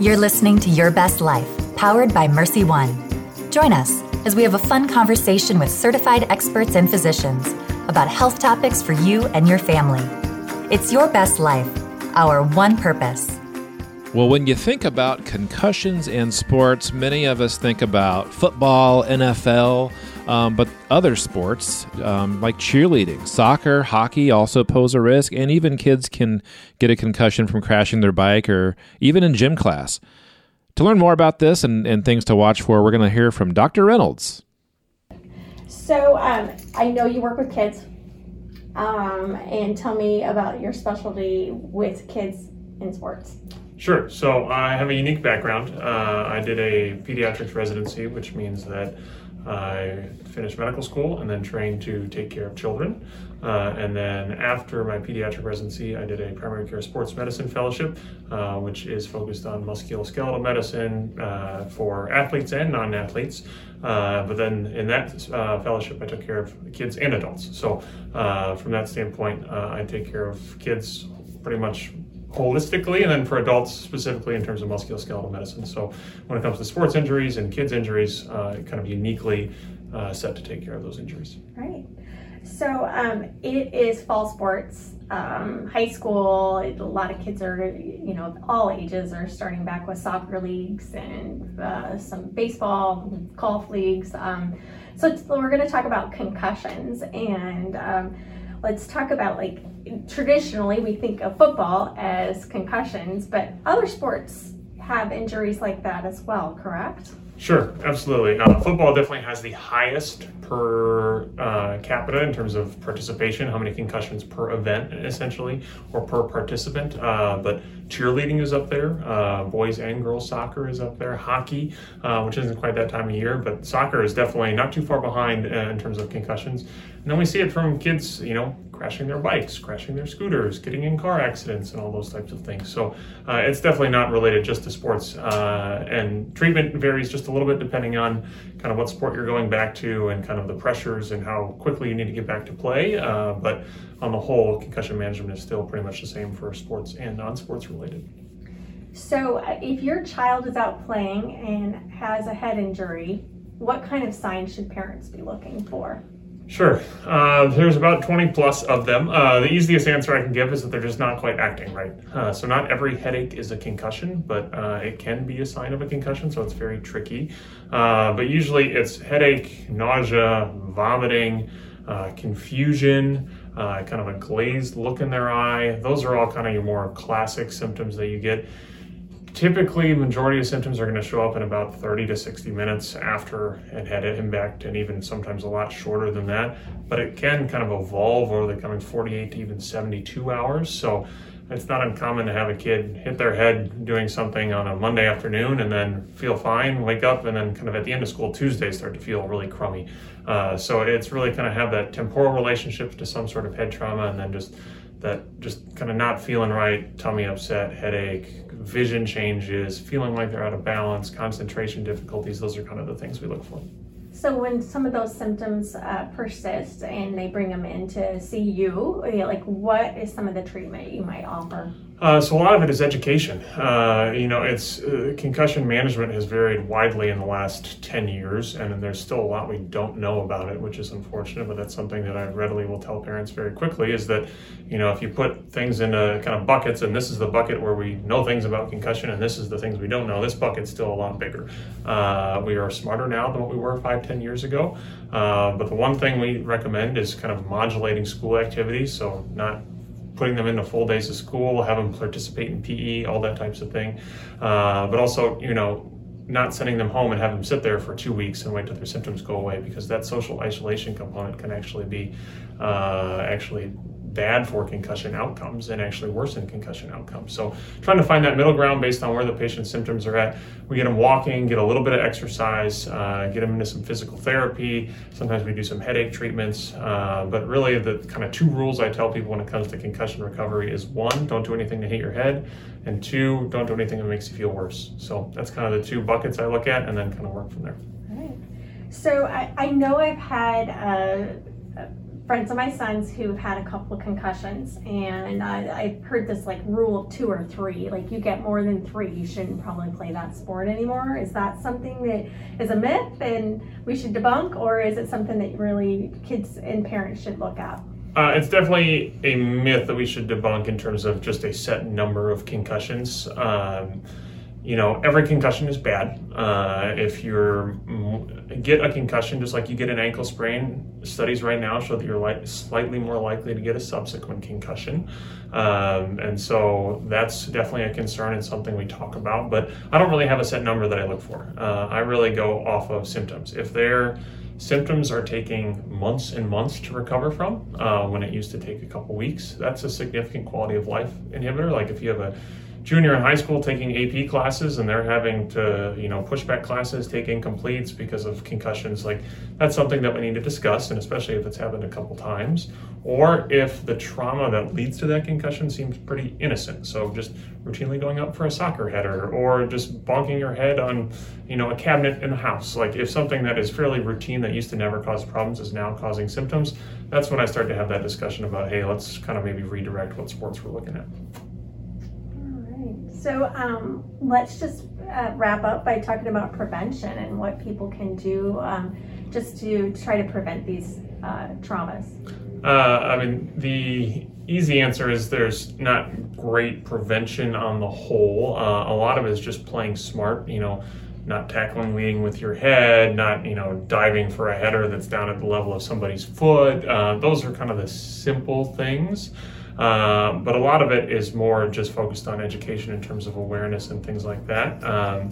You're listening to Your Best Life, powered by MercyOne. Join us as we have a fun conversation with certified experts and physicians about health topics for you and your family. It's Your Best Life, our one purpose. Well, when you think about concussions in sports, many of us think about football, NFL, um, but other sports um, like cheerleading, soccer, hockey also pose a risk, and even kids can get a concussion from crashing their bike or even in gym class. To learn more about this and, and things to watch for, we're going to hear from Dr. Reynolds. So, um, I know you work with kids, um, and tell me about your specialty with kids in sports. Sure. So I have a unique background. Uh, I did a pediatrics residency, which means that I finished medical school and then trained to take care of children. Uh, and then after my pediatric residency, I did a primary care sports medicine fellowship, uh, which is focused on musculoskeletal medicine uh, for athletes and non athletes. Uh, but then in that uh, fellowship, I took care of kids and adults. So uh, from that standpoint, I take care of kids pretty much holistically and then for adults specifically in terms of musculoskeletal medicine. So when it comes to sports injuries and kids injuries, uh, kind of uniquely uh, set to take care of those injuries. Right. So um, it is fall sports, um, high school. A lot of kids are, you know, all ages are starting back with soccer leagues and uh, some baseball, golf leagues. Um, so we're going to talk about concussions and um, let's talk about like traditionally we think of football as concussions, but other sports have injuries like that as well, correct? Sure, absolutely. Uh, football definitely has the highest per uh, capita in terms of participation, how many concussions per event, essentially, or per participant. Uh, but cheerleading is up there, uh, boys and girls soccer is up there, hockey, uh, which isn't quite that time of year, but soccer is definitely not too far behind uh, in terms of concussions. And then we see it from kids, you know, crashing their bikes, crashing their scooters, getting in car accidents, and all those types of things. So uh, it's definitely not related just to sports. Uh, and treatment varies just a little bit depending on kind of what sport you're going back to and kind of the pressures and how quickly you need to get back to play. Uh, but on the whole, concussion management is still pretty much the same for sports and non sports related. So uh, if your child is out playing and has a head injury, what kind of signs should parents be looking for? Sure. Uh, there's about 20 plus of them. Uh, the easiest answer I can give is that they're just not quite acting right. Uh, so, not every headache is a concussion, but uh, it can be a sign of a concussion, so it's very tricky. Uh, but usually it's headache, nausea, vomiting, uh, confusion, kind of a glazed look in their eye. Those are all kind of your more classic symptoms that you get typically majority of symptoms are going to show up in about 30 to 60 minutes after a head impact and even sometimes a lot shorter than that but it can kind of evolve over the coming 48 to even 72 hours so it's not uncommon to have a kid hit their head doing something on a Monday afternoon and then feel fine, wake up, and then kind of at the end of school Tuesday start to feel really crummy. Uh, so it's really kind of have that temporal relationship to some sort of head trauma and then just that just kind of not feeling right, tummy upset, headache, vision changes, feeling like they're out of balance, concentration difficulties. Those are kind of the things we look for. So when some of those symptoms uh, persist and they bring them in to see you, like what is some of the treatment you might offer? Uh, so a lot of it is education. Uh, you know, it's uh, concussion management has varied widely in the last 10 years, and there's still a lot we don't know about it, which is unfortunate. But that's something that I readily will tell parents very quickly: is that, you know, if you put things into kind of buckets, and this is the bucket where we know things about concussion, and this is the things we don't know. This bucket's still a lot bigger. Uh, we are smarter now than what we were five, ten years ago. Uh, but the one thing we recommend is kind of modulating school activities, so not putting them into full days of school, have them participate in PE, all that types of thing. Uh, but also, you know, not sending them home and have them sit there for two weeks and wait till their symptoms go away because that social isolation component can actually be uh, actually bad for concussion outcomes and actually worsen concussion outcomes. So trying to find that middle ground based on where the patient's symptoms are at. We get them walking, get a little bit of exercise, uh, get them into some physical therapy. Sometimes we do some headache treatments. Uh, but really the kind of two rules I tell people when it comes to concussion recovery is one, don't do anything to hit your head. And two, don't do anything that makes you feel worse. So that's kind of the two buckets I look at and then kind of work from there. Right. So I, I know I've had uh, friends of my son's who've had a couple of concussions, and I, I've heard this like rule of two or three. Like you get more than three, you shouldn't probably play that sport anymore. Is that something that is a myth and we should debunk, or is it something that really kids and parents should look at? Uh, it's definitely a myth that we should debunk in terms of just a set number of concussions. Um, you know, every concussion is bad. Uh, if you get a concussion, just like you get an ankle sprain, studies right now show that you're li- slightly more likely to get a subsequent concussion. Um, and so that's definitely a concern and something we talk about. But I don't really have a set number that I look for. Uh, I really go off of symptoms. If their symptoms are taking months and months to recover from, uh, when it used to take a couple weeks, that's a significant quality of life inhibitor. Like if you have a junior in high school taking AP classes and they're having to, you know, push back classes, take incompletes because of concussions, like that's something that we need to discuss, and especially if it's happened a couple times, or if the trauma that leads to that concussion seems pretty innocent. So just routinely going up for a soccer header or just bonking your head on, you know, a cabinet in the house. Like if something that is fairly routine that used to never cause problems is now causing symptoms, that's when I start to have that discussion about, hey, let's kind of maybe redirect what sports we're looking at. So um, let's just uh, wrap up by talking about prevention and what people can do um, just to try to prevent these uh, traumas. Uh, I mean, the easy answer is there's not great prevention on the whole. Uh, a lot of it is just playing smart, you know, not tackling leading with your head, not, you know, diving for a header that's down at the level of somebody's foot. Uh, those are kind of the simple things. Um, but a lot of it is more just focused on education in terms of awareness and things like that. Um,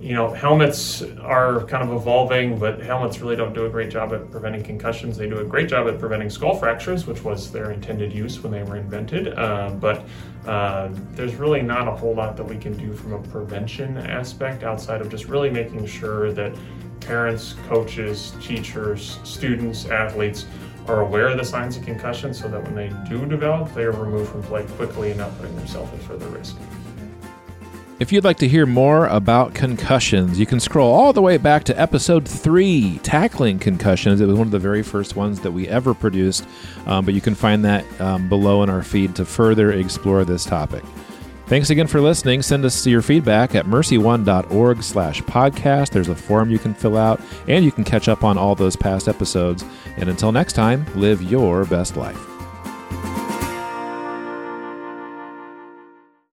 you know, helmets are kind of evolving, but helmets really don't do a great job at preventing concussions. They do a great job at preventing skull fractures, which was their intended use when they were invented. Uh, but uh, there's really not a whole lot that we can do from a prevention aspect outside of just really making sure that parents, coaches, teachers, students, athletes are aware of the signs of concussion so that when they do develop, they are removed from play quickly and not putting themselves at further risk. If you'd like to hear more about concussions, you can scroll all the way back to episode three, Tackling Concussions. It was one of the very first ones that we ever produced, um, but you can find that um, below in our feed to further explore this topic. Thanks again for listening. Send us your feedback at mercyone.org slash podcast. There's a form you can fill out, and you can catch up on all those past episodes. And until next time, live your best life.